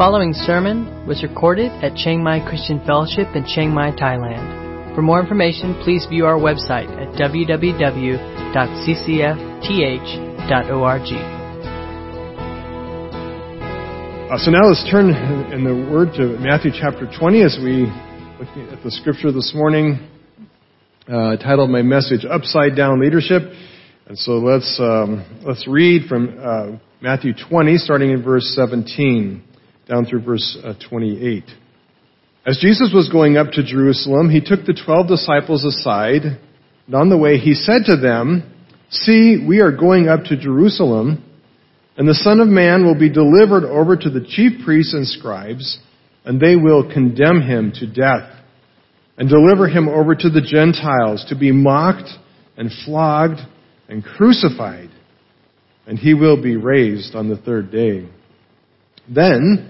following sermon was recorded at Chiang Mai Christian Fellowship in Chiang Mai, Thailand. For more information, please view our website at www.ccfth.org. Uh, so now let's turn in the Word to Matthew chapter 20 as we look at the scripture this morning. Uh, titled my message "Upside Down Leadership," and so let's um, let's read from uh, Matthew 20, starting in verse 17 down through verse uh, 28. As Jesus was going up to Jerusalem, he took the twelve disciples aside, and on the way he said to them, See, we are going up to Jerusalem, and the Son of Man will be delivered over to the chief priests and scribes, and they will condemn him to death, and deliver him over to the Gentiles to be mocked and flogged and crucified, and he will be raised on the third day. Then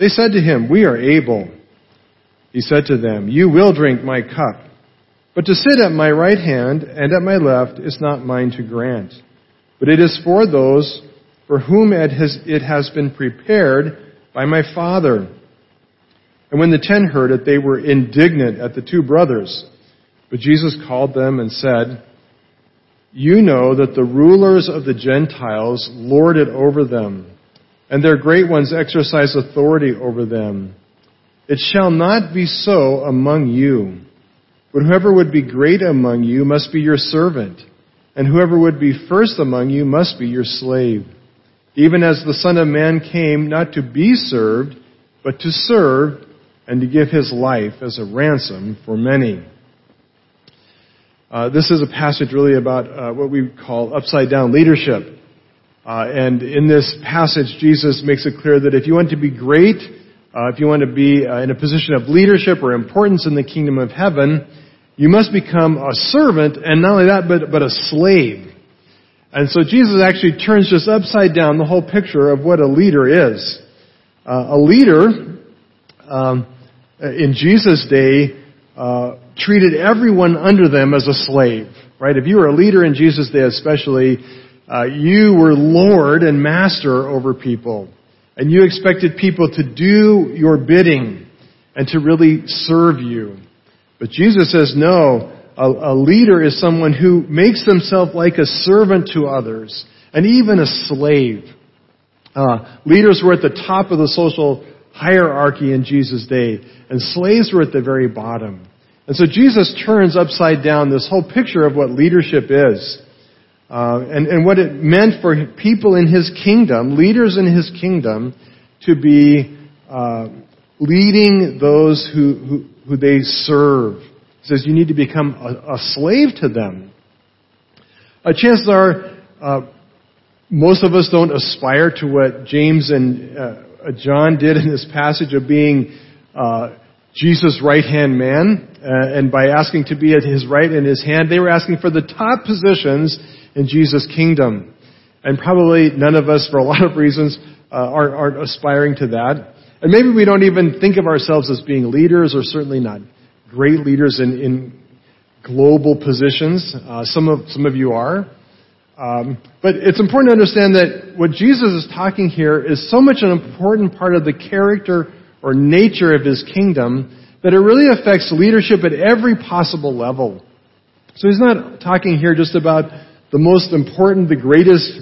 They said to him, We are able. He said to them, You will drink my cup. But to sit at my right hand and at my left is not mine to grant, but it is for those for whom it has, it has been prepared by my Father. And when the ten heard it, they were indignant at the two brothers. But Jesus called them and said, You know that the rulers of the Gentiles lord it over them and their great ones exercise authority over them. It shall not be so among you. But whoever would be great among you must be your servant, and whoever would be first among you must be your slave. Even as the Son of Man came not to be served, but to serve, and to give his life as a ransom for many. Uh, this is a passage really about uh, what we call upside down leadership. Uh, and in this passage, Jesus makes it clear that if you want to be great, uh, if you want to be uh, in a position of leadership or importance in the kingdom of heaven, you must become a servant, and not only that, but, but a slave. And so Jesus actually turns just upside down the whole picture of what a leader is. Uh, a leader, um, in Jesus' day, uh, treated everyone under them as a slave. Right? If you were a leader in Jesus' day, especially, uh, you were Lord and master over people. And you expected people to do your bidding and to really serve you. But Jesus says, no, a, a leader is someone who makes himself like a servant to others and even a slave. Uh, leaders were at the top of the social hierarchy in Jesus' day, and slaves were at the very bottom. And so Jesus turns upside down this whole picture of what leadership is uh, and, and what it meant for people in his kingdom, leaders in his kingdom, to be uh, leading those who, who, who, they serve. He says you need to become a, a slave to them. Uh, chances are, uh, most of us don't aspire to what James and uh, John did in this passage of being uh, Jesus' right hand man. and by asking to be at his right and his hand, they were asking for the top positions in Jesus' kingdom. And probably none of us, for a lot of reasons, uh, aren't, aren't aspiring to that. And maybe we don't even think of ourselves as being leaders, or certainly not great leaders in, in global positions. Uh, some of some of you are. Um, but it's important to understand that what Jesus is talking here is so much an important part of the character or nature of his kingdom that it really affects leadership at every possible level. So he's not talking here just about the most important, the greatest,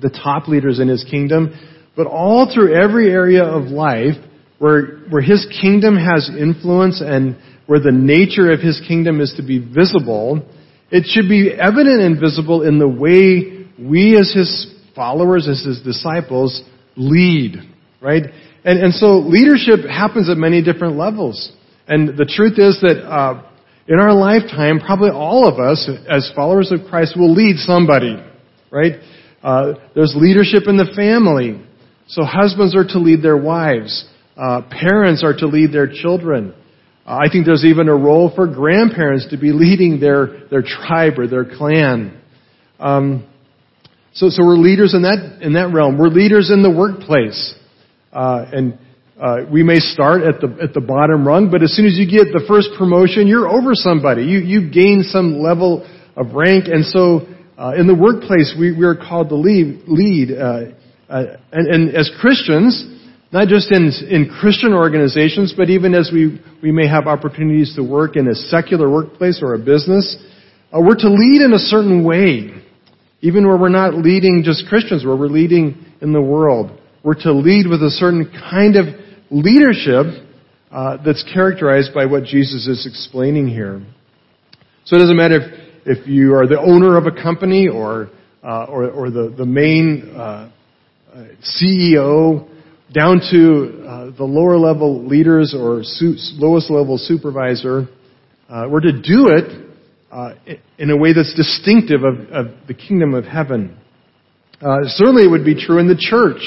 the top leaders in his kingdom, but all through every area of life where, where his kingdom has influence and where the nature of his kingdom is to be visible, it should be evident and visible in the way we as his followers, as his disciples, lead, right? And, and so leadership happens at many different levels. And the truth is that uh, in our lifetime, probably all of us, as followers of Christ, will lead somebody, right? Uh, there's leadership in the family. So husbands are to lead their wives. Uh, parents are to lead their children. Uh, I think there's even a role for grandparents to be leading their, their tribe or their clan. Um, so, so we're leaders in that, in that realm. We're leaders in the workplace. Uh, and uh, we may start at the, at the bottom rung, but as soon as you get the first promotion, you're over somebody. You, you gain some level of rank. And so, uh, in the workplace, we, we are called to lead, lead uh, uh, and, and as Christians, not just in, in Christian organizations, but even as we, we may have opportunities to work in a secular workplace or a business, uh, we're to lead in a certain way. Even where we're not leading just Christians, where we're leading in the world. We're to lead with a certain kind of leadership uh, that's characterized by what Jesus is explaining here. So it doesn't matter if, if you are the owner of a company or, uh, or, or the, the main uh, CEO down to uh, the lower level leaders or su- lowest level supervisor. Uh, we're to do it uh, in a way that's distinctive of, of the kingdom of heaven. Certainly, it would be true in the church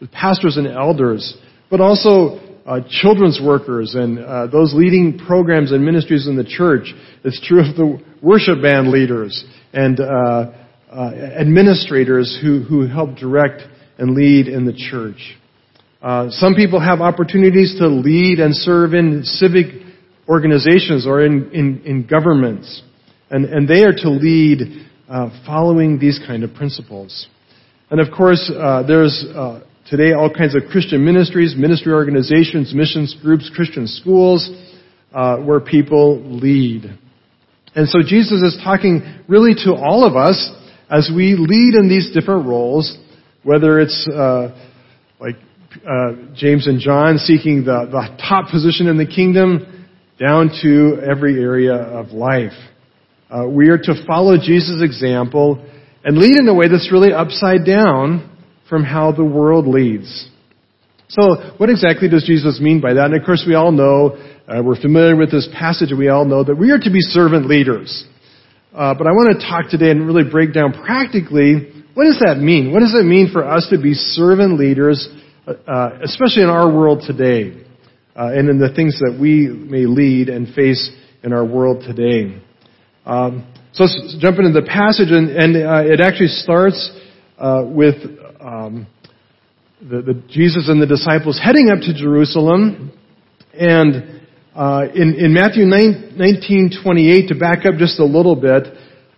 with pastors and elders, but also uh, children's workers and uh, those leading programs and ministries in the church. It's true of the worship band leaders and administrators who, who help direct and lead in the church. Uh, some people have opportunities to lead and serve in civic organizations or in, in, in governments. And, and they are to lead uh, following these kind of principles. And of course, uh, there's uh, today all kinds of Christian ministries, ministry organizations, missions groups, Christian schools, uh, where people lead. And so Jesus is talking really to all of us as we lead in these different roles, whether it's like uh, James and John seeking the, the top position in the kingdom down to every area of life. Uh, we are to follow Jesus' example and lead in a way that's really upside down from how the world leads. So, what exactly does Jesus mean by that? And of course, we all know, uh, we're familiar with this passage, we all know that we are to be servant leaders. Uh, but I want to talk today and really break down practically what does that mean? What does it mean for us to be servant leaders uh, especially in our world today, uh, and in the things that we may lead and face in our world today. Um, so let's jump into the passage, and, and uh, it actually starts uh, with um, the, the, Jesus and the disciples heading up to Jerusalem, and uh, in, in, Matthew 9, 19, 28, to back up just a little bit,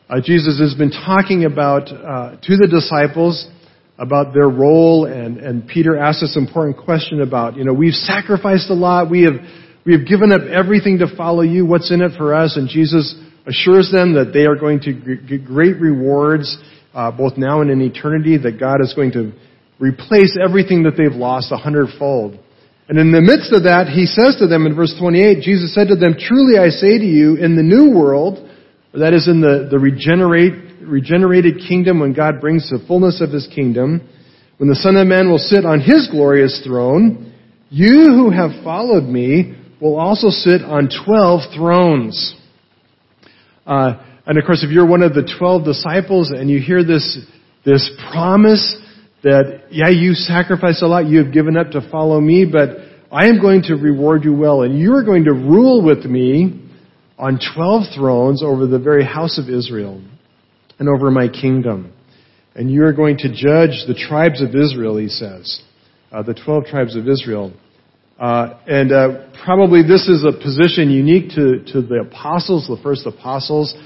uh, Jesus has been talking about to the disciples about their role, and, and Peter asked this important question about, you know, we've sacrificed a lot, we have, we have given up everything to follow you, what's in it for us? And Jesus assures them that they are going to get great rewards, uh, both now and in eternity, that God is going to replace everything that they've lost a hundredfold. And in the midst of that, he says to them in verse 28, Jesus said to them, Truly I say to you, in the new world, that is in the, the regenerate, regenerated kingdom when God brings the fullness of his kingdom, when the Son of Man will sit on his glorious throne, you who have followed me will also sit on twelve thrones. Uh, and of course, if you're one of the twelve disciples and you hear this, this promise that, yeah, you sacrificed a lot, you have given up to follow me, but I am going to reward you well, and you're going to rule with me on twelve thrones over the very house of Israel and over my kingdom. And you are going to judge the tribes of Israel, he says. Uh, the 12 tribes of Israel. Uh, and uh, probably this is a position unique to, to the apostles, the first apostles.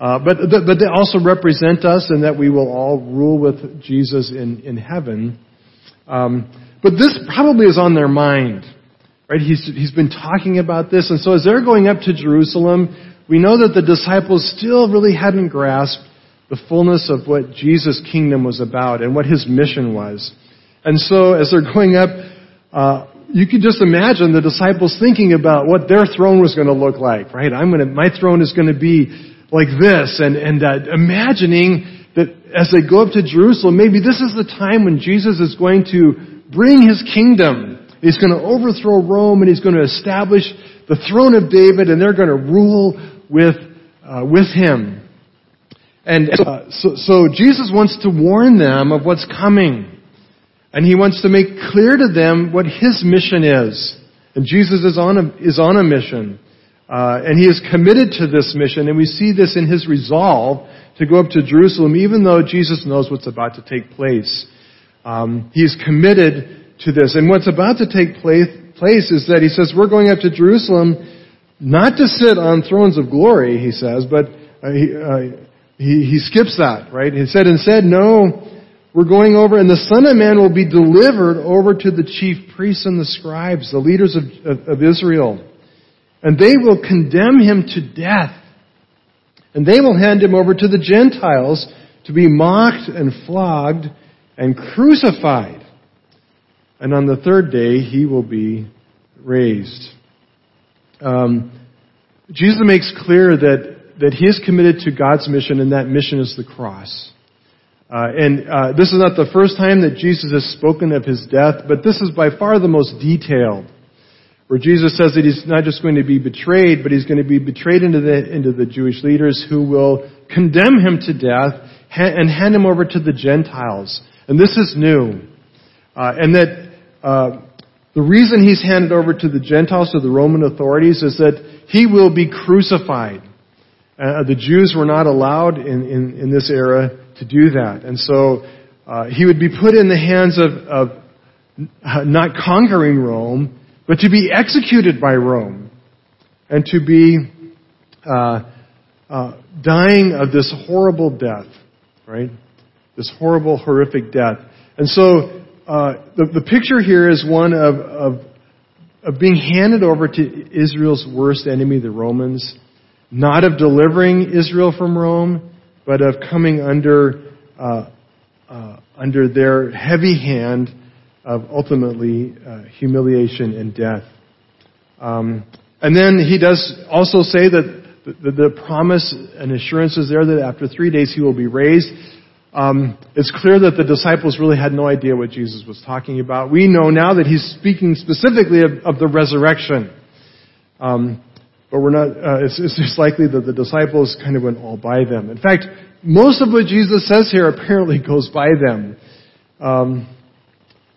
Uh, but, but they also represent us in that we will all rule with Jesus in, in heaven. Um, but this probably is on their mind. Right? He's, he's been talking about this. And so as they're going up to Jerusalem, we know that the disciples still really hadn't grasped the fullness of what Jesus' kingdom was about and what his mission was. And so as they're going up, uh, you could just imagine the disciples thinking about what their throne was going to look like, right? I'm going to, my throne is going to be like this, and and uh, imagining that as they go up to Jerusalem, maybe this is the time when Jesus is going to bring his kingdom. He's going to overthrow Rome, and he's going to establish the throne of David, and they're going to rule with uh, with him. And uh, so, so Jesus wants to warn them of what's coming. And he wants to make clear to them what his mission is. And Jesus is on a, is on a mission. Uh, and he is committed to this mission, and we see this in his resolve to go up to Jerusalem, even though Jesus knows what's about to take place. Um, he's committed to this. And what's about to take place, place is that he says, we're going up to Jerusalem not to sit on thrones of glory, he says, but uh, he, uh, he, he skips that, right? He said instead, no, we're going over, and the Son of Man will be delivered over to the chief priests and the scribes, the leaders of, of, of Israel. And they will condemn him to death. And they will hand him over to the Gentiles to be mocked and flogged and crucified. And on the third day, he will be raised. Um, Jesus makes clear that, that he is committed to God's mission, and that mission is the cross. Uh, and uh, this is not the first time that Jesus has spoken of his death, but this is by far the most detailed where Jesus says that he's not just going to be betrayed, but he's going to be betrayed into the, into the Jewish leaders who will condemn him to death and hand him over to the Gentiles. And this is new. Uh, and that uh, the reason he's handed over to the Gentiles, to the Roman authorities, is that he will be crucified. Uh, the Jews were not allowed in, in, in, this era to do that. And so uh, he would be put in the hands of, of not conquering Rome, but to be executed by Rome and to be uh, uh, dying of this horrible death, right? This horrible, horrific death. And so uh, the, the picture here is one of, of, of being handed over to Israel's worst enemy, the Romans, not of delivering Israel from Rome, but of coming under uh, uh, under their heavy hand of ultimately uh, humiliation and death. Um, and then he does also say that the, the, promise and assurance is there that after three days he will be raised. Um, it's clear that the disciples really had no idea what Jesus was talking about. We know now that he's speaking specifically of, of the resurrection. Um, but we're not, uh, it's, it's likely that the disciples kind of went all by them. In fact, most of what Jesus says here apparently goes by them. Um,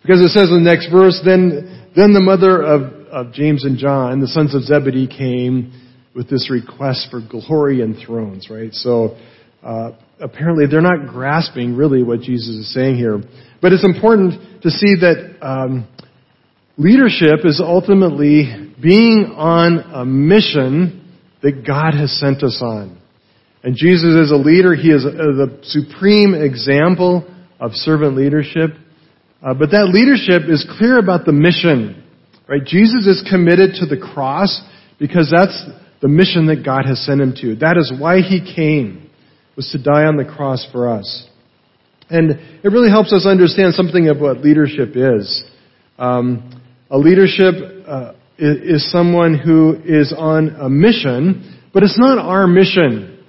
because it says in the next verse, then, then the mother of, of James and John, the sons of Zebedee, came with this request for glory and thrones, right? So, uh, apparently they're not grasping really what Jesus is saying here. But it's important to see that um, leadership is ultimately being on a mission that God has sent us on. And Jesus is a leader. He is a, the supreme example of servant leadership. Uh, but that leadership is clear about the mission. Right? Jesus is committed to the cross because that's the mission that God has sent him to. That is why he came, was to die on the cross for us. And it really helps us understand something of what leadership is. Um, a leadership uh, is, is someone who is on a mission, but it's not our mission.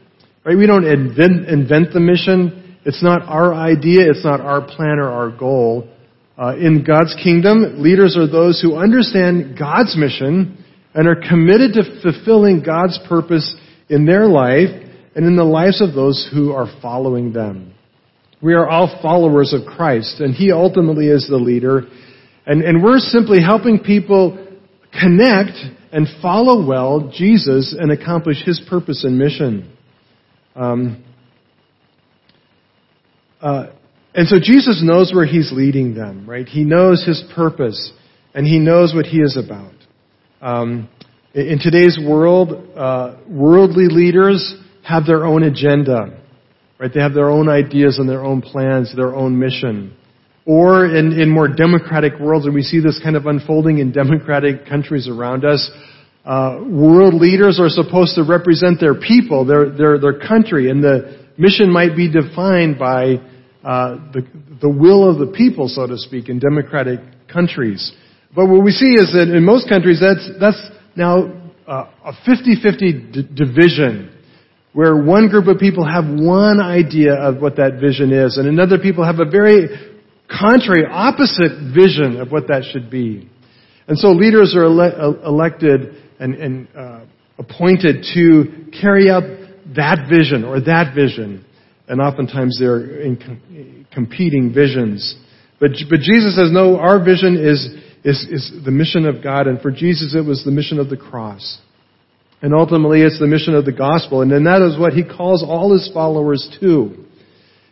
Right? We don't invent, invent the mission. It's not our idea. It's not our plan or our goal. Uh, in God's kingdom, leaders are those who understand God's mission and are committed to fulfilling God's purpose in their life and in the lives of those who are following them. We are all followers of Christ, and He ultimately is the leader. And, and we're simply helping people connect and follow well Jesus and accomplish His purpose and mission. Um, uh, and so Jesus knows where he's leading them, right? He knows his purpose, and he knows what he is about. Um, in today's world, uh, worldly leaders have their own agenda, right? They have their own ideas and their own plans, their own mission. Or in, in more democratic worlds, and we see this kind of unfolding in democratic countries around us, uh, world leaders are supposed to represent their people, their, their, their country, and the mission might be defined by uh, the, the will of the people, so to speak, in democratic countries. But what we see is that in most countries, that's, that's now uh, a 50-50 d- division, where one group of people have one idea of what that vision is, and another people have a very contrary, opposite vision of what that should be. And so leaders are ele- elected and, and uh, appointed to carry out that vision or that vision and oftentimes they're in competing visions. But, but Jesus says, no, our vision is, is, is the mission of God. And for Jesus, it was the mission of the cross. And ultimately, it's the mission of the gospel. And then that is what he calls all his followers to,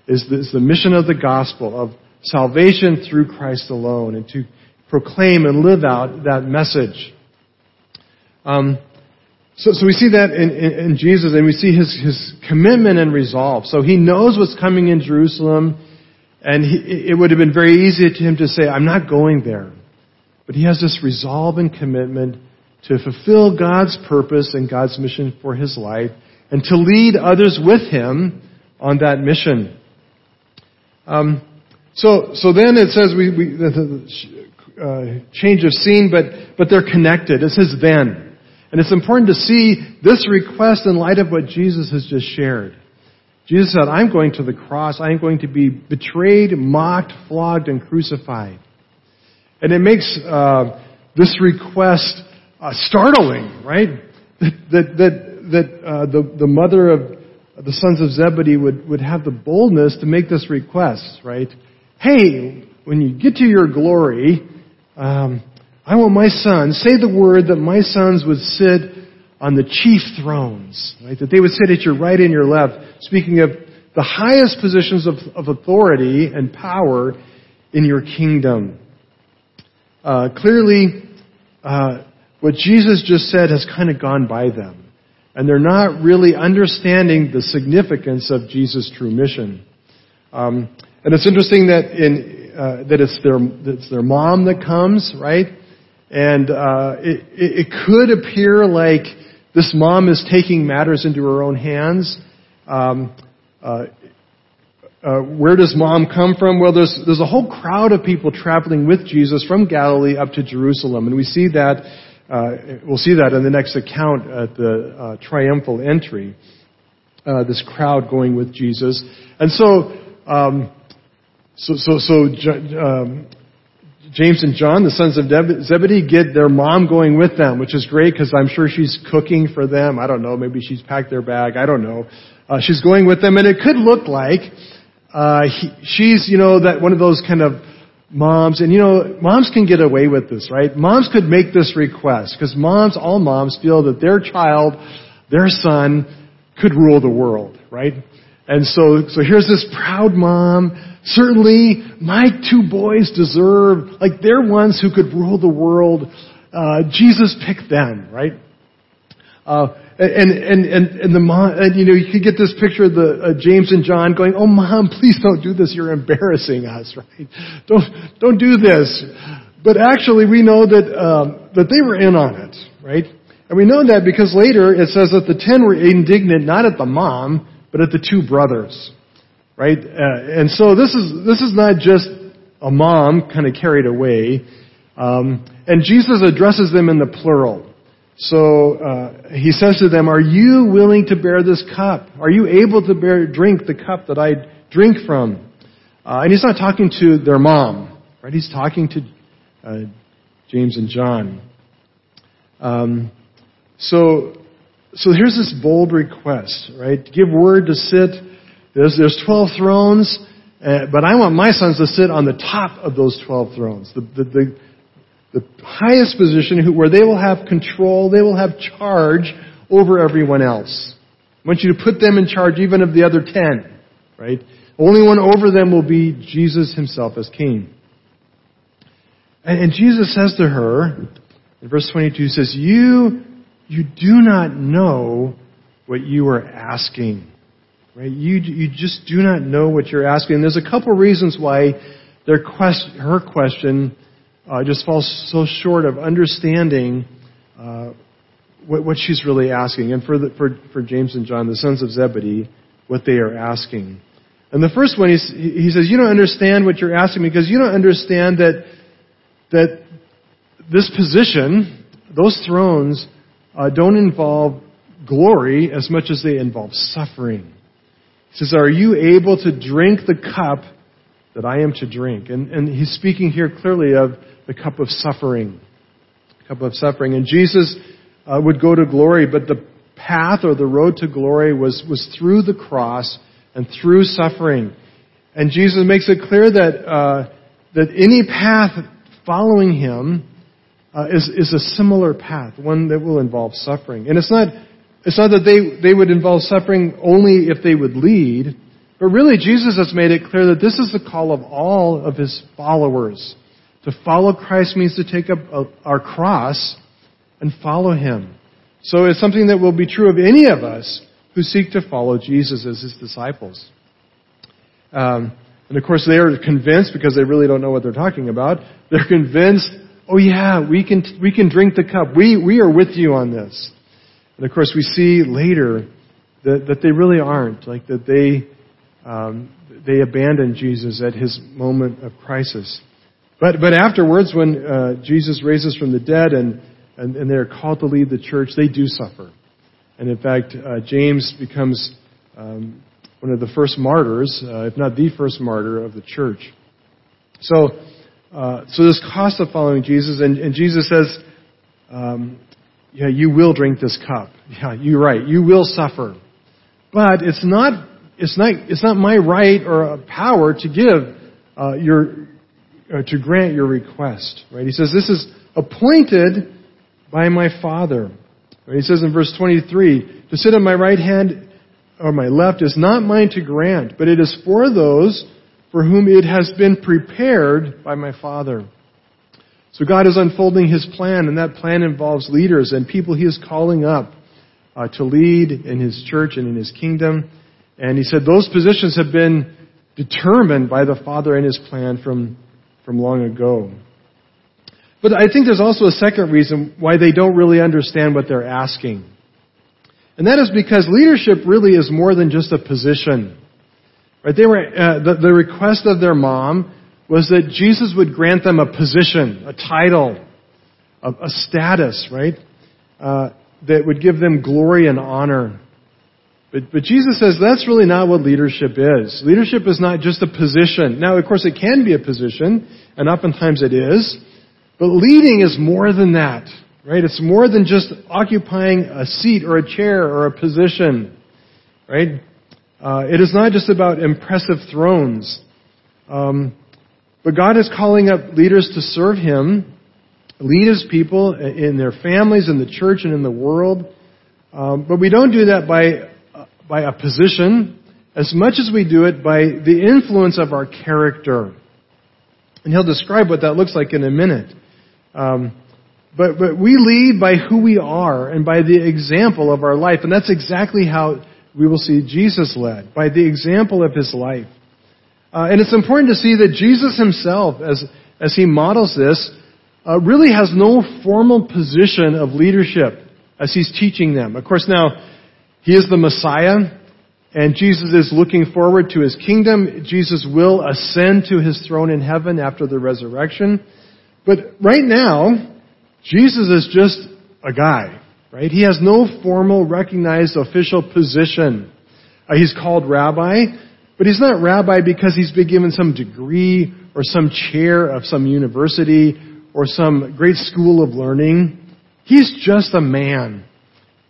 is the, is the mission of the gospel, of salvation through Christ alone, and to proclaim and live out that message. Um, so, so we see that in, in, in, Jesus, and we see his, his commitment and resolve. So he knows what's coming in Jerusalem, and he, it would have been very easy to him to say, I'm not going there. But he has this resolve and commitment to fulfill God's purpose and God's mission for his life, and to lead others with him on that mission. Um, so, so then it says we, we the, the uh, change of scene, but but they're connected. It says then. And it's important to see this request in light of what Jesus has just shared. Jesus said, I'm going to the cross. I'm going to be betrayed, mocked, flogged, and crucified. And it makes uh, this request uh, startling, right? That, that, that, that uh, the, the mother of the sons of Zebedee would, would have the boldness to make this request, right? Hey, when you get to your glory, um, I want my sons, say the word that my sons would sit on the chief thrones, right? That they would sit at your right and your left, speaking of the highest positions of, of authority and power in your kingdom. Uh, clearly, uh, what Jesus just said has kind of gone by them. And they're not really understanding the significance of Jesus' true mission. Um, and it's interesting that in uh, that it's their it's their mom that comes, right? And uh, it, it could appear like this mom is taking matters into her own hands. Um, uh, uh, where does mom come from? Well, there's there's a whole crowd of people traveling with Jesus from Galilee up to Jerusalem, and we see that uh, we'll see that in the next account at the uh, triumphal entry. Uh, this crowd going with Jesus, and so um, so so so um, James and John, the sons of Zebedee, get their mom going with them, which is great because I'm sure she's cooking for them. I don't know. Maybe she's packed their bag. I don't know. Uh, she's going with them, and it could look like uh, he, she's, you know, that one of those kind of moms, and you know, moms can get away with this, right? Moms could make this request because moms, all moms, feel that their child, their son, could rule the world, right? And so, so here's this proud mom Certainly, my two boys deserve, like they're ones who could rule the world. Uh, Jesus picked them, right? Uh, and, and, and, and the mom, and you know, you could get this picture of the, uh, James and John going, oh mom, please don't do this, you're embarrassing us, right? Don't, don't do this. But actually we know that, um, that they were in on it, right? And we know that because later it says that the ten were indignant not at the mom, but at the two brothers. Right? Uh, and so this is, this is not just a mom kind of carried away. Um, and Jesus addresses them in the plural. So uh, he says to them, "Are you willing to bear this cup? Are you able to bear drink the cup that I drink from?" Uh, and he's not talking to their mom, right? He's talking to uh, James and John. Um, so, so here's this bold request, right? Give word to sit there's, there's 12 thrones, uh, but I want my sons to sit on the top of those 12 thrones. The, the, the, the highest position where they will have control, they will have charge over everyone else. I want you to put them in charge even of the other 10, right? Only one over them will be Jesus himself as king. And, and Jesus says to her, in verse 22, he says, You, you do not know what you are asking. Right? You, you just do not know what you're asking. And there's a couple reasons why their quest, her question uh, just falls so short of understanding uh, what, what, she's really asking. And for, the, for, for James and John, the sons of Zebedee, what they are asking. And the first one, he says, you don't understand what you're asking because you don't understand that, that this position, those thrones, uh, don't involve glory as much as they involve suffering. Says, Are you able to drink the cup that I am to drink? And, and he's speaking here clearly of the cup of suffering. Cup of suffering. And Jesus uh, would go to glory, but the path or the road to glory was, was through the cross and through suffering. And Jesus makes it clear that, uh, that any path following him uh, is, is a similar path, one that will involve suffering. And it's not, it's not that they, they would involve suffering only if they would lead, but really Jesus has made it clear that this is the call of all of his followers. To follow Christ means to take up our cross and follow him. So it's something that will be true of any of us who seek to follow Jesus as his disciples. Um, and of course, they are convinced because they really don't know what they're talking about. They're convinced oh yeah, we can, we can drink the cup. We, we are with you on this. And of course, we see later that, that they really aren't, like that they, um, they abandoned Jesus at his moment of crisis. But, but afterwards, when uh, Jesus raises from the dead and, and, and they're called to lead the church, they do suffer. And in fact, uh, James becomes um, one of the first martyrs, uh, if not the first martyr of the church. So, uh, so this cost of following Jesus, and, and Jesus says, um, yeah, you will drink this cup. Yeah, you're right. You will suffer. But it's not, it's not, it's not my right or power to give uh, your, uh, to grant your request. Right? He says, this is appointed by my Father. Right? He says in verse 23, to sit on my right hand or my left is not mine to grant, but it is for those for whom it has been prepared by my Father. So God is unfolding His plan, and that plan involves leaders and people He is calling up uh, to lead in His church and in His kingdom. And He said those positions have been determined by the Father and His plan from, from long ago. But I think there's also a second reason why they don't really understand what they're asking. And that is because leadership really is more than just a position. Right? They were, uh, the, the request of their mom was that Jesus would grant them a position, a title, a, a status, right? Uh, that would give them glory and honor. But, but Jesus says that's really not what leadership is. Leadership is not just a position. Now, of course, it can be a position, and oftentimes it is. But leading is more than that, right? It's more than just occupying a seat or a chair or a position, right? Uh, it is not just about impressive thrones. Um, but God is calling up leaders to serve Him, lead His people in their families, in the church, and in the world. Um, but we don't do that by, by a position as much as we do it by the influence of our character. And he'll describe what that looks like in a minute. Um, but, but we lead by who we are and by the example of our life. And that's exactly how we will see Jesus led by the example of his life. Uh, and it's important to see that Jesus himself, as, as he models this, uh, really has no formal position of leadership as he's teaching them. Of course, now, he is the Messiah, and Jesus is looking forward to his kingdom. Jesus will ascend to his throne in heaven after the resurrection. But right now, Jesus is just a guy. Right? He has no formal recognized official position. Uh, he's called rabbi, but he's not rabbi because he's been given some degree or some chair of some university or some great school of learning. He's just a man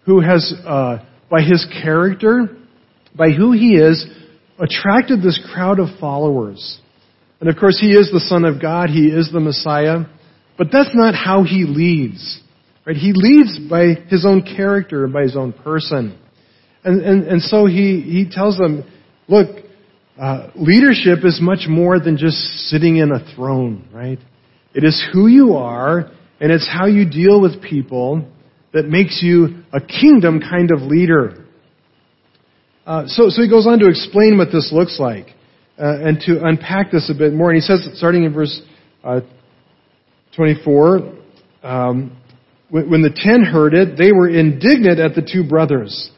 who has, uh, by his character, by who he is, attracted this crowd of followers. And of course, he is the Son of God. He is the Messiah. But that's not how he leads. Right? He leads by his own character and by his own person. And, and, and so he, he tells them, look, uh, leadership is much more than just sitting in a throne, right? It is who you are, and it's how you deal with people that makes you a kingdom kind of leader. Uh, so, so he goes on to explain what this looks like uh, and to unpack this a bit more. And he says, starting in verse uh, 24, um, when the ten heard it, they were indignant at the two brothers.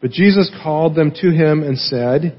But Jesus called them to him and said,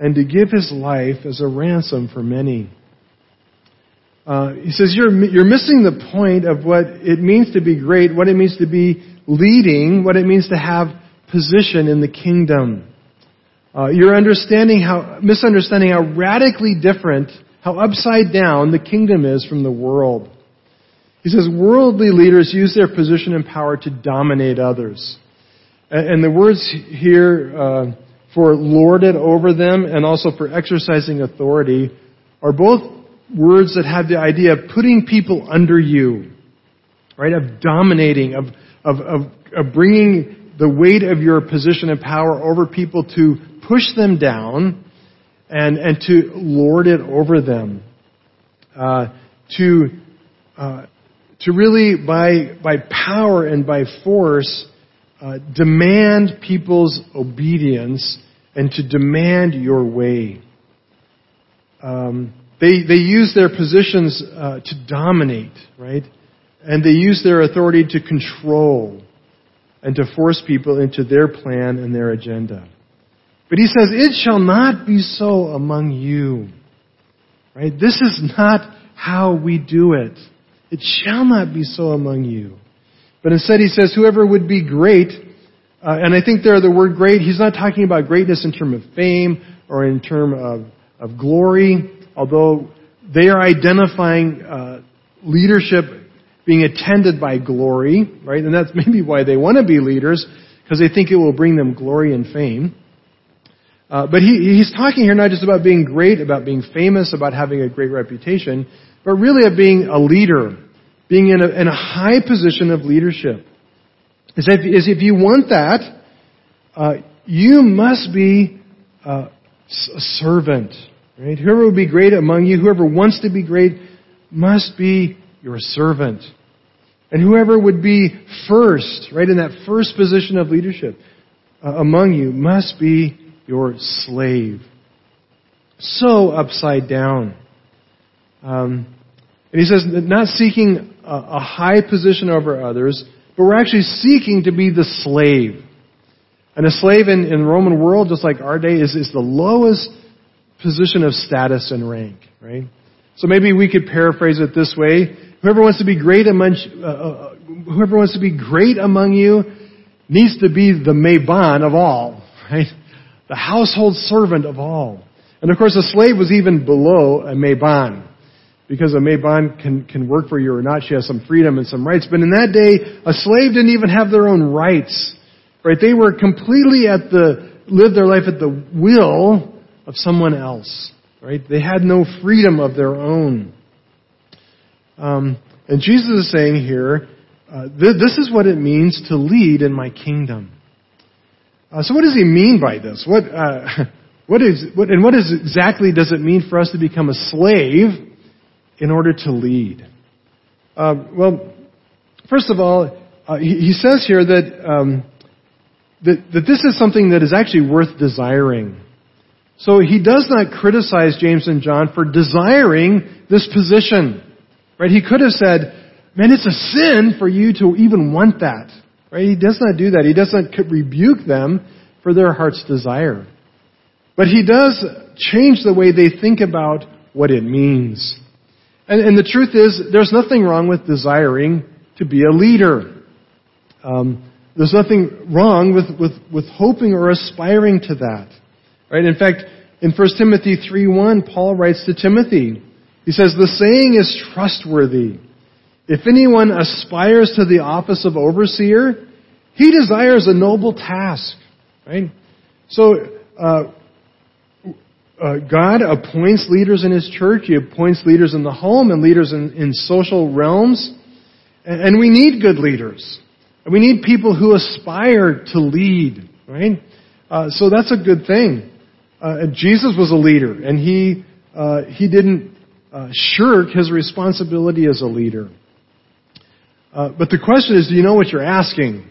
and to give his life as a ransom for many. uh, he says you're, you're missing the point of what it means to be great, what it means to be leading, what it means to have position in the kingdom. Uh, you're understanding how, misunderstanding how radically different, how upside down the kingdom is from the world. He says worldly leaders use their position and power to dominate others. And, and the words here uh, for lorded over them and also for exercising authority are both words that have the idea of putting people under you, right? Of dominating, of, of, of, of bringing the weight of your position and power over people to push them down and, and to lord it over them. Uh, to, uh, to really, by, by power and by force, uh, demand people's obedience and to demand your way. Um, they, they use their positions uh, to dominate, right? And they use their authority to control and to force people into their plan and their agenda. But he says, It shall not be so among you. Right? This is not how we do it. It shall not be so among you. But instead he says, Whoever would be great, uh, and I think there the word great, he's not talking about greatness in terms of fame or in terms of, of glory although they are identifying uh, leadership being attended by glory, right? And that's maybe why they want to be leaders, because they think it will bring them glory and fame. Uh, but he, he's talking here not just about being great, about being famous, about having a great reputation, but really of being a leader, being in a, in a high position of leadership. Is if, is if you want that, uh, you must be uh, a servant. Right? Whoever would be great among you, whoever wants to be great, must be your servant. And whoever would be first, right, in that first position of leadership uh, among you, must be your slave. So upside down. Um, and he says, not seeking a, high position over others, but we're actually seeking to be the slave. And a slave in, in Roman world, just like our day, is, is the lowest position of status and rank, right? So maybe we could paraphrase it this way. Whoever wants to be great among, uh, uh, whoever wants to be great among you needs to be the Maban of all, right? The household servant of all. And of course, a slave was even below a Maban. Because a Maban can, can work for you or not. She has some freedom and some rights. But in that day, a slave didn't even have their own rights. Right? They were completely at the, lived their life at the will of someone else. Right? They had no freedom of their own. Um, and Jesus is saying here, uh, th- this is what it means to lead in my kingdom. Uh, so what does he mean by this? What, uh, what is, what, and what is exactly does it mean for us to become a slave in order to lead? Uh, well, first of all, uh, he, he, says here that, um, that, that this is something that is actually worth desiring. So he does not criticize James and John for desiring this position. Right? He could have said, man, it's a sin for you to even want that. Right? He does not do that. He does not rebuke them for their heart's desire. But he does change the way they think about what it means. And, and the truth is, there's nothing wrong with desiring to be a leader. Um, there's nothing wrong with, with, with hoping or aspiring to that. Right? In fact, in 1 Timothy 3:1, Paul writes to Timothy. He says, "The saying is trustworthy. If anyone aspires to the office of overseer, he desires a noble task." Right? So, uh, uh, God appoints leaders in His church. He appoints leaders in the home and leaders in, in social realms. And, we need good leaders. We need people who aspire to lead, right? Uh, so that's a good thing uh, Jesus was a leader, and he uh, he didn't uh, shirk his responsibility as a leader. Uh, but the question is, do you know what you're asking?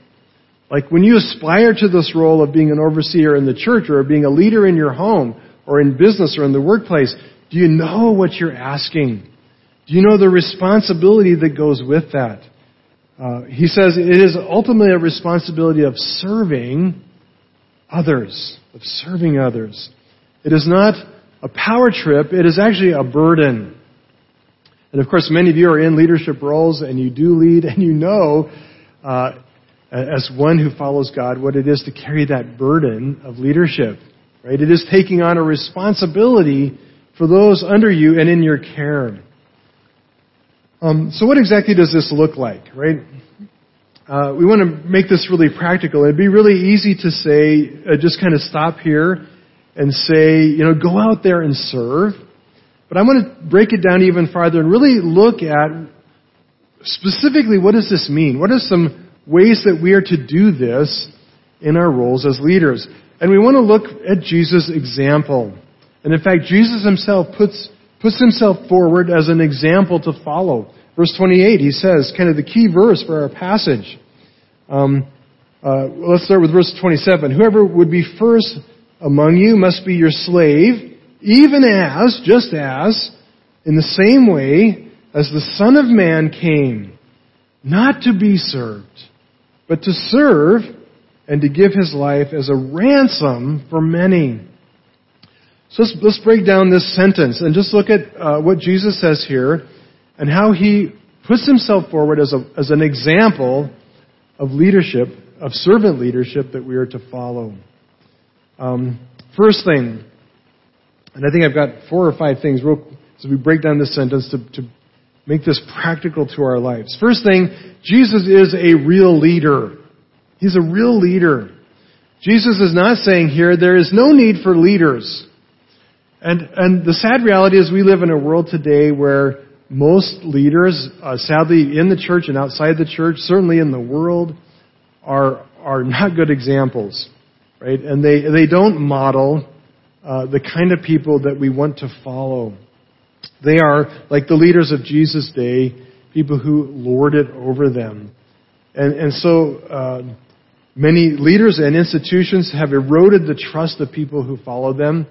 Like when you aspire to this role of being an overseer in the church, or being a leader in your home, or in business, or in the workplace, do you know what you're asking? Do you know the responsibility that goes with that? Uh, he says it is ultimately a responsibility of serving others, of serving others. It is not a power trip, it is actually a burden. And of course, many of you are in leadership roles and you do lead and you know, uh, as one who follows God, what it is to carry that burden of leadership. Right? It is taking on a responsibility for those under you and in your care. Um, so what exactly does this look like, right? Uh, we want to make this really practical. It'd be really easy to say, uh, just kind of stop here and say, you know, go out there and serve. But I want to break it down even farther and really look at specifically what does this mean? What are some ways that we are to do this in our roles as leaders? And we want to look at Jesus' example. And in fact, Jesus himself puts, puts himself forward as an example to follow. Verse 28, he says, kind of the key verse for our passage. Um, uh, let's start with verse 27. Whoever would be first among you must be your slave, even as, just as, in the same way as the Son of Man came, not to be served, but to serve and to give his life as a ransom for many. So let's, let's break down this sentence and just look at uh, what Jesus says here and how he puts himself forward as, a, as an example of leadership, of servant leadership that we are to follow. Um, first thing, and I think I've got four or five things real, as we break down this sentence to, to make this practical to our lives. First thing, Jesus is a real leader. He's a real leader. Jesus is not saying here there is no need for leaders. And, and the sad reality is we live in a world today where most leaders, uh, sadly, in the church and outside the church, certainly in the world, are are not good examples, right? And they they don't model uh, the kind of people that we want to follow. They are like the leaders of Jesus' day, people who lord it over them, and and so. Uh, many leaders and institutions have eroded the trust of people who follow them.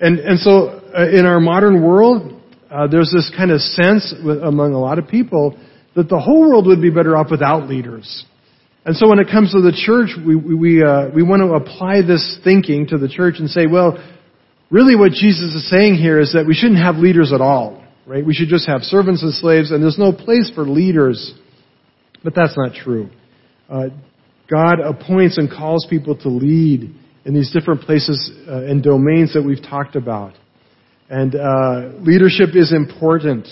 And, and so uh, in our modern world, uh, there's this kind of sense with, among a lot of people that the whole world would be better off without leaders. And so when it comes to the church, we, we, uh, we want to apply this thinking to the church and say, well, really what Jesus is saying here is that we shouldn't have leaders at all, right? We should just have servants and slaves, and there's no place for leaders. But that's not true. Uh, God appoints and calls people to lead in these different places uh, and domains that we've talked about. And uh, leadership is important.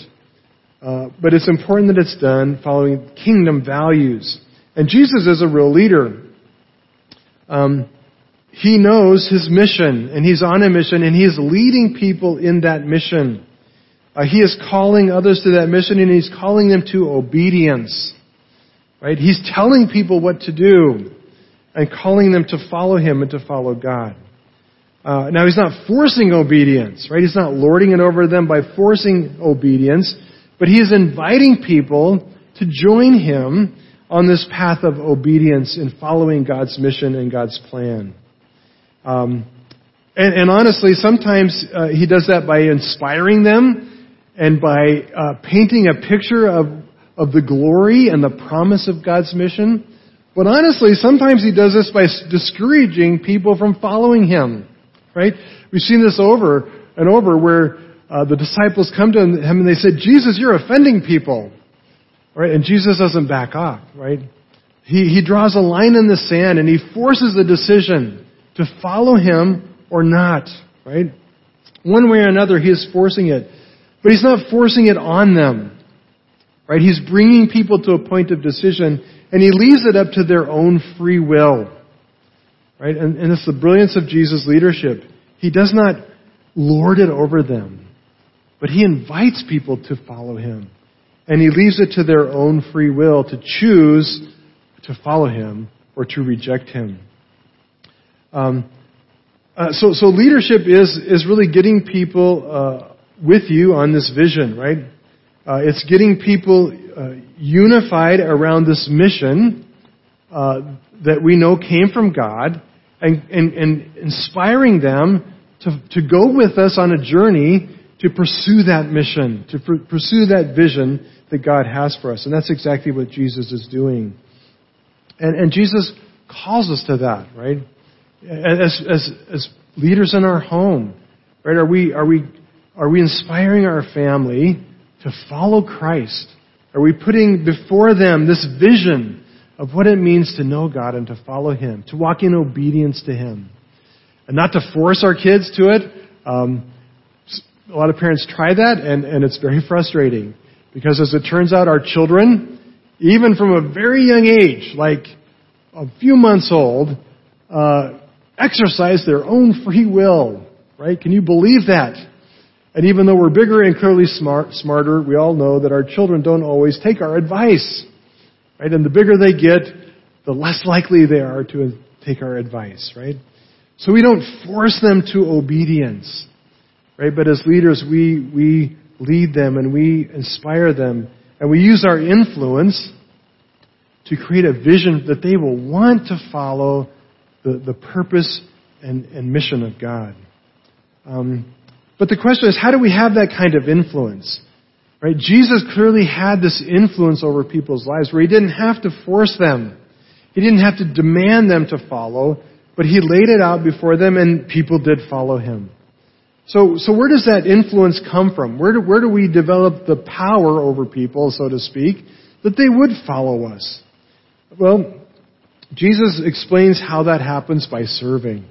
Uh, but it's important that it's done following kingdom values. And Jesus is a real leader. Um, he knows his mission, and he's on a mission, and he is leading people in that mission. Uh, he is calling others to that mission, and he's calling them to obedience. Right? He's telling people what to do, and calling them to follow him and to follow God. Uh, now, he's not forcing obedience, right? He's not lording it over them by forcing obedience, but he is inviting people to join him on this path of obedience in following God's mission and God's plan. Um, and, and, honestly, sometimes uh, he does that by inspiring them and by uh, painting a picture of, of the glory and the promise of God's mission. But honestly, sometimes he does this by discouraging people from following him. Right? We've seen this over and over where uh, the disciples come to him and they said, Jesus, you're offending people. Right? And Jesus doesn't back off, right? He, he draws a line in the sand and he forces a decision to follow him or not, right? One way or another, he is forcing it. But he's not forcing it on them, right? He's bringing people to a point of decision and he leaves it up to their own free will. Right? And, and it's the brilliance of Jesus' leadership. He does not lord it over them, but he invites people to follow him. And he leaves it to their own free will to choose to follow him or to reject him. Um, uh, so, so leadership is, is really getting people uh, with you on this vision, right? Uh, it's getting people uh, unified around this mission uh, that we know came from God and, and, and inspiring them to, to go with us on a journey to pursue that mission, to pr- pursue that vision that God has for us. And that's exactly what Jesus is doing. And, and Jesus calls us to that, right? As, as, as leaders in our home, right? Are we, are we, are we inspiring our family to follow Christ? Are we putting before them this vision of what it means to know God and to follow Him, to walk in obedience to Him? And not to force our kids to it. Um, a lot of parents try that, and, and it's very frustrating. Because as it turns out, our children, even from a very young age, like a few months old, uh, exercise their own free will. Right? Can you believe that? And even though we're bigger and clearly smart, smarter, we all know that our children don't always take our advice. Right? And the bigger they get, the less likely they are to take our advice, right? So we don't force them to obedience. Right? But as leaders, we, we lead them and we inspire them and we use our influence to create a vision that they will want to follow the, the purpose and, and mission of God. Um, but the question is, how do we have that kind of influence? Right? Jesus clearly had this influence over people's lives where he didn't have to force them. He didn't have to demand them to follow, but he laid it out before them and people did follow him. So, so where does that influence come from? Where do, where do we develop the power over people, so to speak, that they would follow us? Well, Jesus explains how that happens by serving.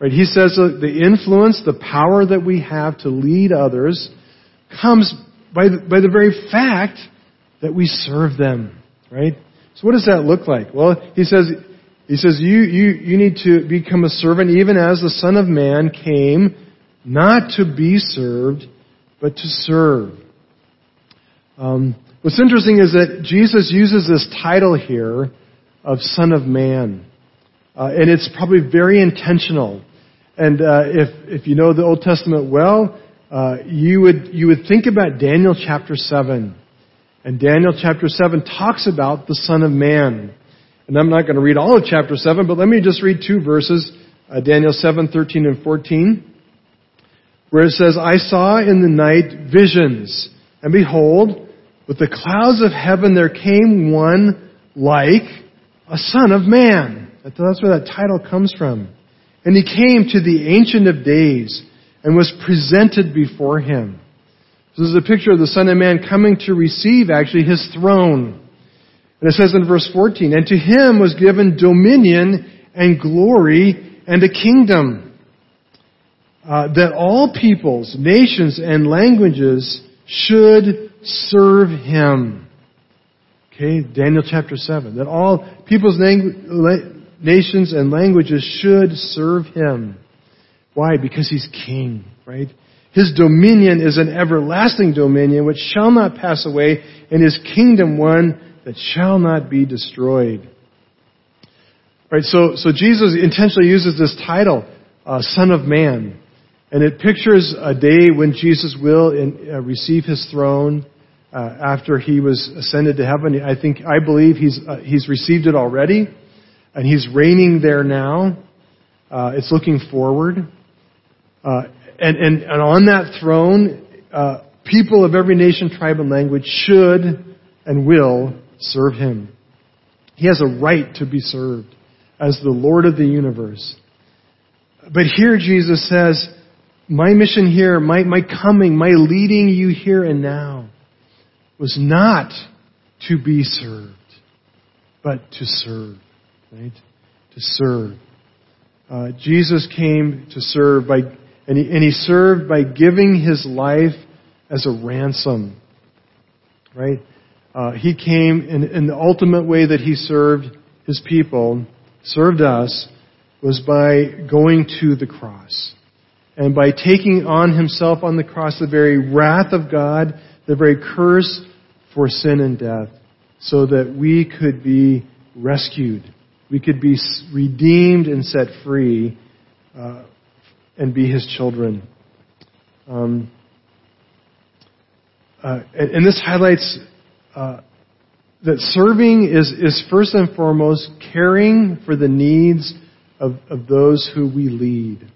Right? He says the influence, the power that we have to lead others comes by the, by the very fact that we serve them. Right? So what does that look like? Well, he says, he says, you, you, you need to become a servant even as the Son of Man came not to be served, but to serve. Um, what's interesting is that Jesus uses this title here of Son of Man. Uh, and it's probably very intentional. And uh, if if you know the Old Testament well, uh, you would you would think about Daniel chapter seven, and Daniel chapter seven talks about the Son of Man. And I'm not going to read all of chapter seven, but let me just read two verses: uh, Daniel seven thirteen and fourteen, where it says, "I saw in the night visions, and behold, with the clouds of heaven there came one like a Son of Man." That's where that title comes from. And he came to the Ancient of Days and was presented before him. So This is a picture of the Son of Man coming to receive actually his throne. And it says in verse 14, And to him was given dominion and glory and a kingdom, uh, that all peoples, nations, and languages should serve him. Okay, Daniel chapter 7. That all peoples, nations and languages should serve him. Why? Because he's king, right? His dominion is an everlasting dominion which shall not pass away, and his kingdom one that shall not be destroyed. Right, so, so Jesus intentionally uses this title, uh, Son of Man. And it pictures a day when Jesus will in, uh, receive his throne uh, after he was ascended to heaven. I think, I believe he's, uh, he's received it already and he's reigning there now. Uh, it's looking forward. Uh, and, and, and on that throne, uh, people of every nation, tribe, and language should and will serve him. He has a right to be served as the Lord of the universe. But here Jesus says, my mission here, my, my coming, my leading you here and now was not to be served, but to serve right? To serve. Uh, Jesus came to serve by, and he, and he served by giving his life as a ransom, right? Uh, he came in, in the ultimate way that he served his people, served us, was by going to the cross. And by taking on himself on the cross the very wrath of God, the very curse for sin and death, so that we could be rescued we could be redeemed and set free uh, and be his children. Um, uh, and, and, this highlights uh, that serving is, is first and foremost caring for the needs of, of those who we lead.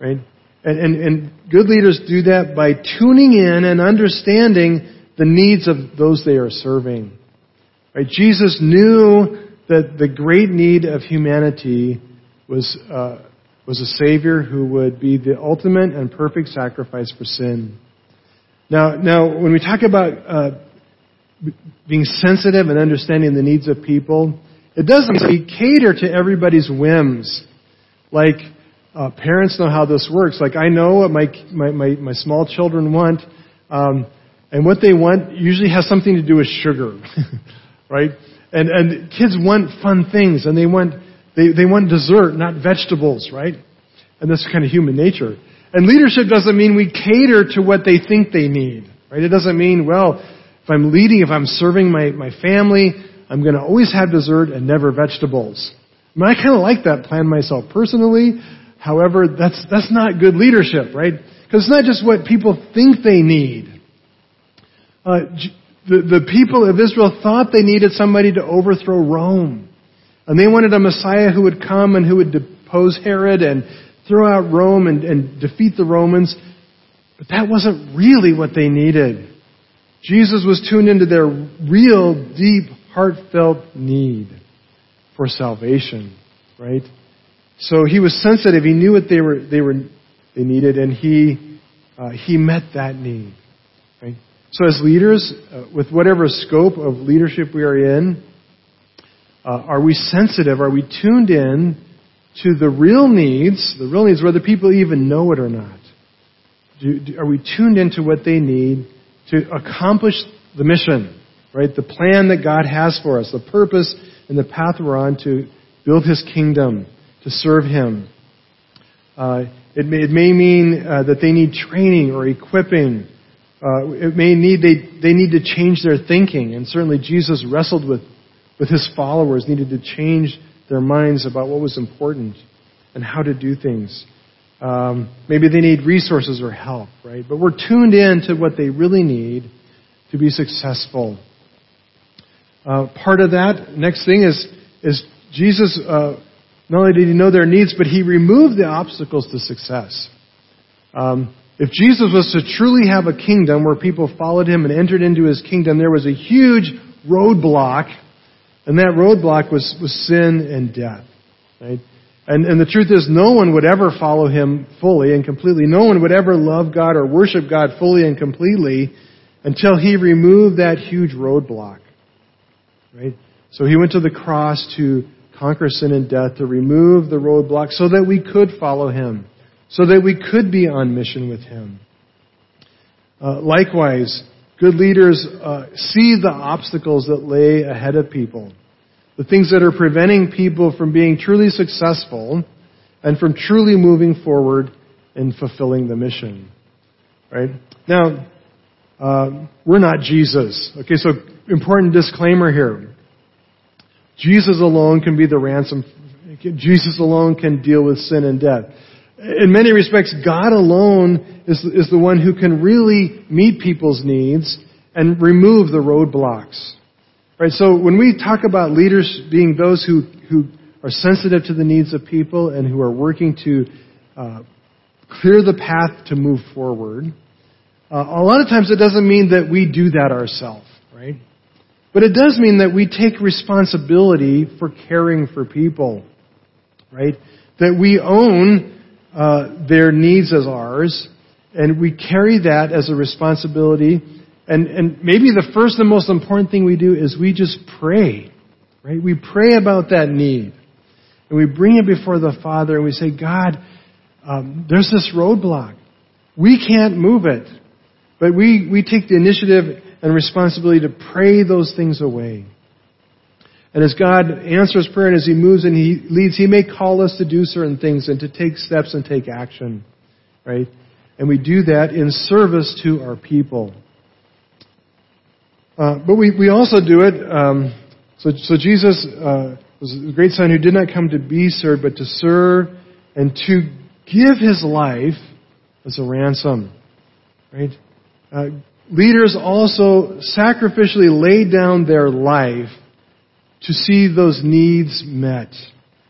Right? And, and, and good leaders do that by tuning in and understanding the needs of those they are serving. Right? Jesus knew that the great need of humanity was, uh, was a Savior who would be the ultimate and perfect sacrifice for sin. Now, now, when we talk about uh, being sensitive and understanding the needs of people, it doesn't mean cater to everybody's whims. Like, uh, parents know how this works. Like, I know what my, my, my, my small children want, um, and what they want usually has something to do with sugar, right? And, and kids want fun things, and they want, they, they want dessert, not vegetables, right? And that's kind of human nature. And leadership doesn't mean we cater to what they think they need, right? It doesn't mean, well, if I'm leading, if I'm serving my, my family, I'm going to always have dessert and never vegetables. I, mean, I kind of like that plan myself personally. However, that's, that's not good leadership, right? Because it's not just what people think they need. Uh, the, the people of Israel thought they needed somebody to overthrow Rome. And they wanted a Messiah who would come and who would depose Herod and throw out Rome and, and defeat the Romans. But that wasn't really what they needed. Jesus was tuned into their real, deep, heartfelt need for salvation, right? So he was sensitive. He knew what they were they were they needed, and he uh, he met that need. So as leaders, uh, with whatever scope of leadership we are in, uh, are we sensitive? Are we tuned in to the real needs, the real needs, whether people even know it or not? Do, do, are we tuned into what they need to accomplish the mission, right? The plan that God has for us, the purpose and the path we're on to build His kingdom, to serve Him. Uh, it, may, it may mean uh, that they need training or equipping. Uh, it may need they, they need to change their thinking, and certainly Jesus wrestled with with his followers, needed to change their minds about what was important and how to do things. Um, maybe they need resources or help, right? But we're tuned in to what they really need to be successful. Uh, part of that, next thing is, is Jesus, uh, not only did he know their needs, but he removed the obstacles to success. Um, if Jesus was to truly have a kingdom where people followed him and entered into his kingdom, there was a huge roadblock, and that roadblock was, was sin and death. Right? And, and the truth is, no one would ever follow him fully and completely. No one would ever love God or worship God fully and completely until he removed that huge roadblock. Right? So he went to the cross to conquer sin and death, to remove the roadblock so that we could follow him, so that we could be on mission with him. Uh, likewise, good leaders uh, see the obstacles that lay ahead of people the things that are preventing people from being truly successful and from truly moving forward in fulfilling the mission. Right? Now, uh, we're not Jesus. Okay, so important disclaimer here. Jesus alone can be the ransom. Jesus alone can deal with sin and death. In many respects, God alone is, is the one who can really meet people's needs and remove the roadblocks. Right, so when we talk about leaders being those who, who are sensitive to the needs of people and who are working to uh, clear the path to move forward, uh, a lot of times it doesn't mean that we do that ourselves, right? But it does mean that we take responsibility for caring for people, right? That we own uh, their needs as ours, and we carry that as a responsibility and, and maybe the first and most important thing we do is we just pray, right? We pray about that need. And we bring it before the Father and we say, God, um, there's this roadblock. We can't move it. But we, we take the initiative and responsibility to pray those things away. And as God answers prayer and as He moves and He leads, He may call us to do certain things and to take steps and take action. Right? And we do that in service to our people. Uh, but we, we also do it. Um, so, so Jesus uh, was a great son who did not come to be served, but to serve and to give his life as a ransom. Right? Uh, leaders also sacrificially laid down their life to see those needs met,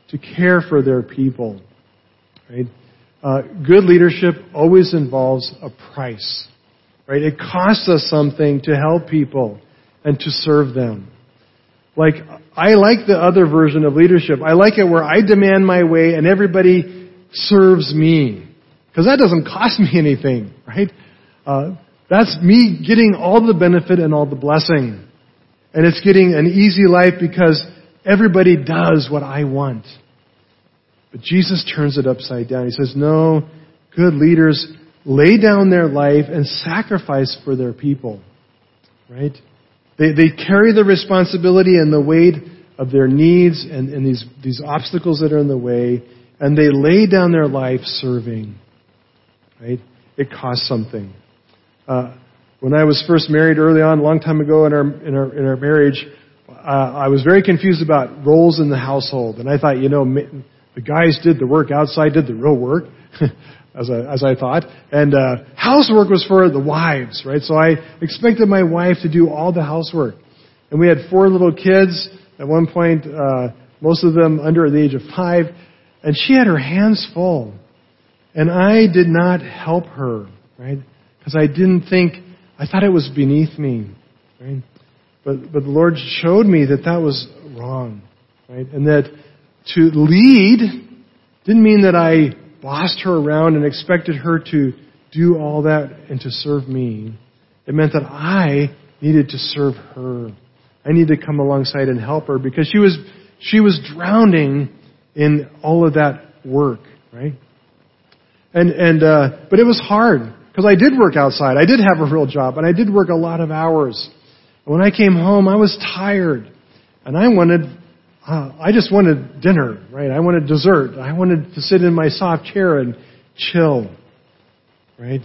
to care for their people. Right? Uh, good leadership always involves a price. Right? It costs us something to help people and to serve them. Like, I like the other version of leadership. I like it where I demand my way and everybody serves me. Because that doesn't cost me anything, right? Uh, That's me getting all the benefit and all the blessing. And it's getting an easy life because everybody does what I want. But Jesus turns it upside down. He says, no, good leaders lay down their life and sacrifice for their people. Right? They, they carry the responsibility and the weight of their needs and, and these, these obstacles that are in the way, and they lay down their life serving. Right? It costs something. Uh, when I was first married early on, a long time ago in our, in our, in our marriage, uh, I was very confused about roles in the household. And I thought, you know, the guys did the work outside, did the real work. as I, as I thought. And uh, housework was for the wives, right? So I expected my wife to do all the housework. And we had four little kids at one point, uh, most of them under the age of five, and she had her hands full. And I did not help her, right? Because I didn't think, I thought it was beneath me, right? But, but the Lord showed me that that was wrong, right? And that to lead didn't mean that I bossed her around and expected her to do all that and to serve me. It meant that I needed to serve her. I needed to come alongside and help her because she was, she was drowning in all of that work, right? And, and, uh, but it was hard because I did work outside. I did have a real job and I did work a lot of hours. And when I came home, I was tired and I wanted uh, I just wanted dinner, right? I wanted dessert. I wanted to sit in my soft chair and chill, right?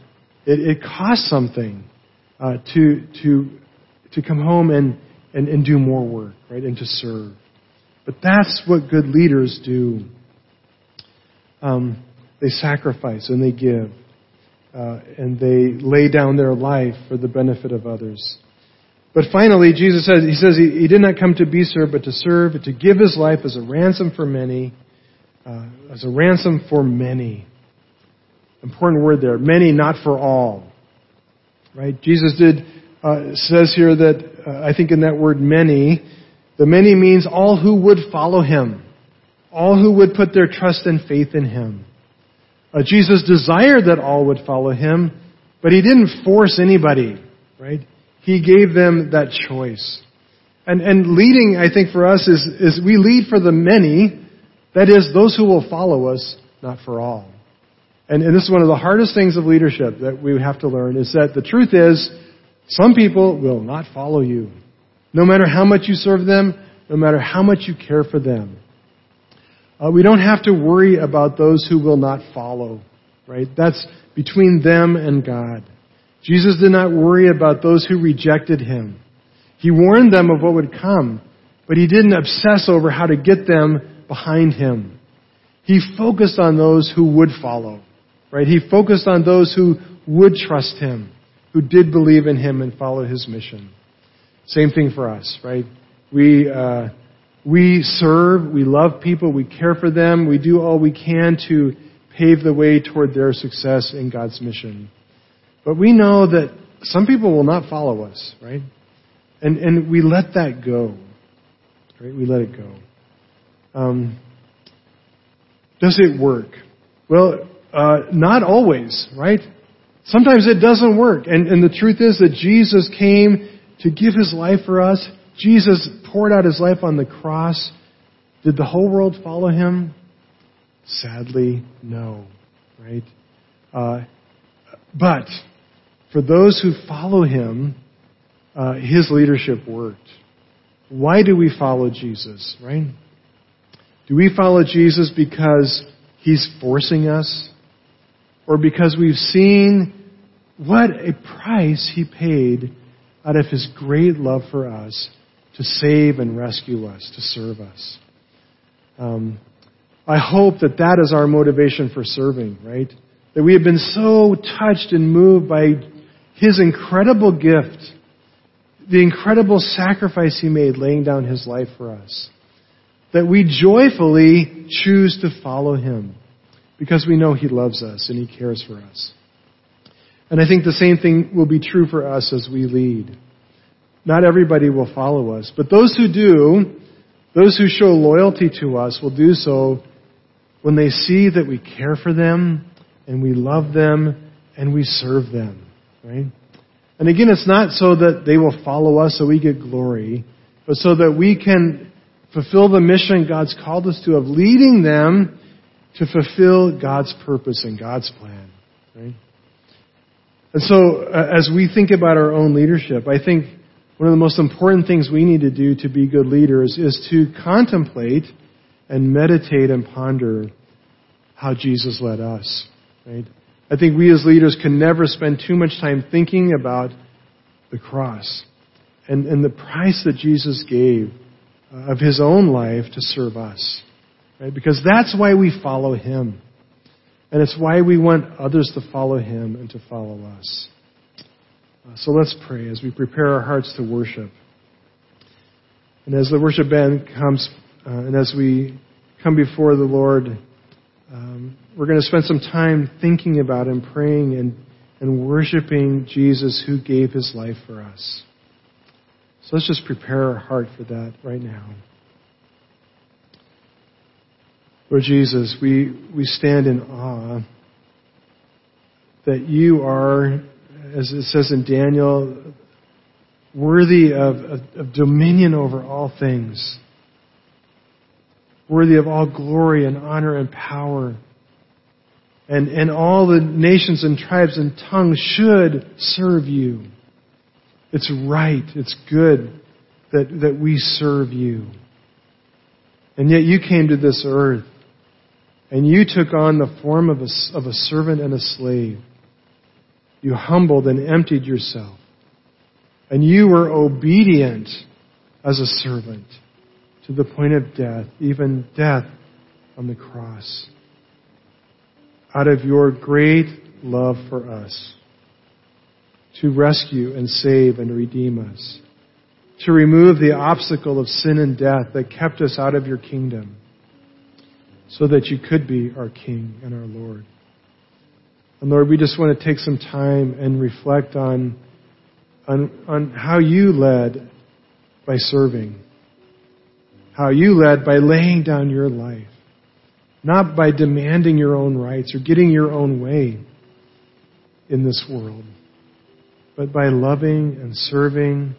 It, it costs something uh, to to to come home and, and and do more work, right, and to serve. But that's what good leaders do. Um, they sacrifice and they give, uh, and they lay down their life for the benefit of others. But finally, Jesus says, He says he, he did not come to be served, but to serve, to give His life as a ransom for many, uh, as a ransom for many. Important word there. Many, not for all. Right? Jesus did, uh, says here that, uh, I think in that word many, the many means all who would follow Him. All who would put their trust and faith in Him. Uh, Jesus desired that all would follow Him, but He didn't force anybody, right? He gave them that choice. And, and leading, I think, for us is, is we lead for the many, that is, those who will follow us, not for all. And, and this is one of the hardest things of leadership that we have to learn is that the truth is, some people will not follow you. No matter how much you serve them, no matter how much you care for them. Uh, we don't have to worry about those who will not follow, right? That's between them and God. Jesus did not worry about those who rejected him. He warned them of what would come, but he didn't obsess over how to get them behind him. He focused on those who would follow, right? He focused on those who would trust him, who did believe in him and follow his mission. Same thing for us, right? We, uh, we serve, we love people, we care for them, we do all we can to pave the way toward their success in God's mission. But we know that some people will not follow us, right? And, and we let that go. Right? We let it go. Um, does it work? Well, uh, not always, right? Sometimes it doesn't work. And, and the truth is that Jesus came to give his life for us. Jesus poured out his life on the cross. Did the whole world follow him? Sadly, no, right? Uh, but for those who follow him, uh, his leadership worked. Why do we follow Jesus, right? Do we follow Jesus because he's forcing us? Or because we've seen what a price he paid out of his great love for us to save and rescue us, to serve us? Um, I hope that that is our motivation for serving, right? That we have been so touched and moved by his incredible gift, the incredible sacrifice he made laying down his life for us, that we joyfully choose to follow him because we know he loves us and he cares for us. And I think the same thing will be true for us as we lead. Not everybody will follow us, but those who do, those who show loyalty to us will do so when they see that we care for them and we love them and we serve them right? And again, it's not so that they will follow us so we get glory, but so that we can fulfill the mission God's called us to of leading them to fulfill God's purpose and God's plan. Right? And so, uh, as we think about our own leadership, I think one of the most important things we need to do to be good leaders is to contemplate and meditate and ponder how Jesus led us. Right? I think we as leaders can never spend too much time thinking about the cross and, and the price that Jesus gave of his own life to serve us. Right? Because that's why we follow him. And it's why we want others to follow him and to follow us. Uh, so let's pray as we prepare our hearts to worship. And as the worship band comes, uh, and as we come before the Lord, um, we're going to spend some time thinking about and praying and, and worshiping Jesus who gave his life for us. So let's just prepare our heart for that right now. Lord Jesus, we, we stand in awe that you are, as it says in Daniel, worthy of, of, of dominion over all things, worthy of all glory and honor and power. And, and all the nations and tribes and tongues should serve you. It's right, it's good that, that we serve you. And yet you came to this earth and you took on the form of a, of a servant and a slave. You humbled and emptied yourself. And you were obedient as a servant to the point of death, even death on the cross. Out of your great love for us, to rescue and save and redeem us, to remove the obstacle of sin and death that kept us out of your kingdom so that you could be our King and our Lord. And Lord, we just want to take some time and reflect on, on, on how you led by serving, how you led by laying down your life, not by demanding your own rights or getting your own way in this world, but by loving and serving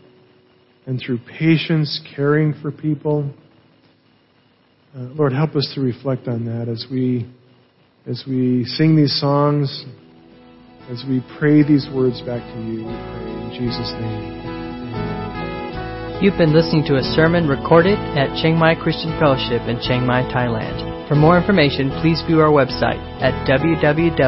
and through patience caring for people. Uh, Lord, help us to reflect on that as we as we sing these songs, as we pray these words back to you. We pray in Jesus' name. You've been listening to a sermon recorded at Chiang Mai Christian Fellowship in Chiang Mai, Thailand. For more information, please view our website at www.ccfth.org.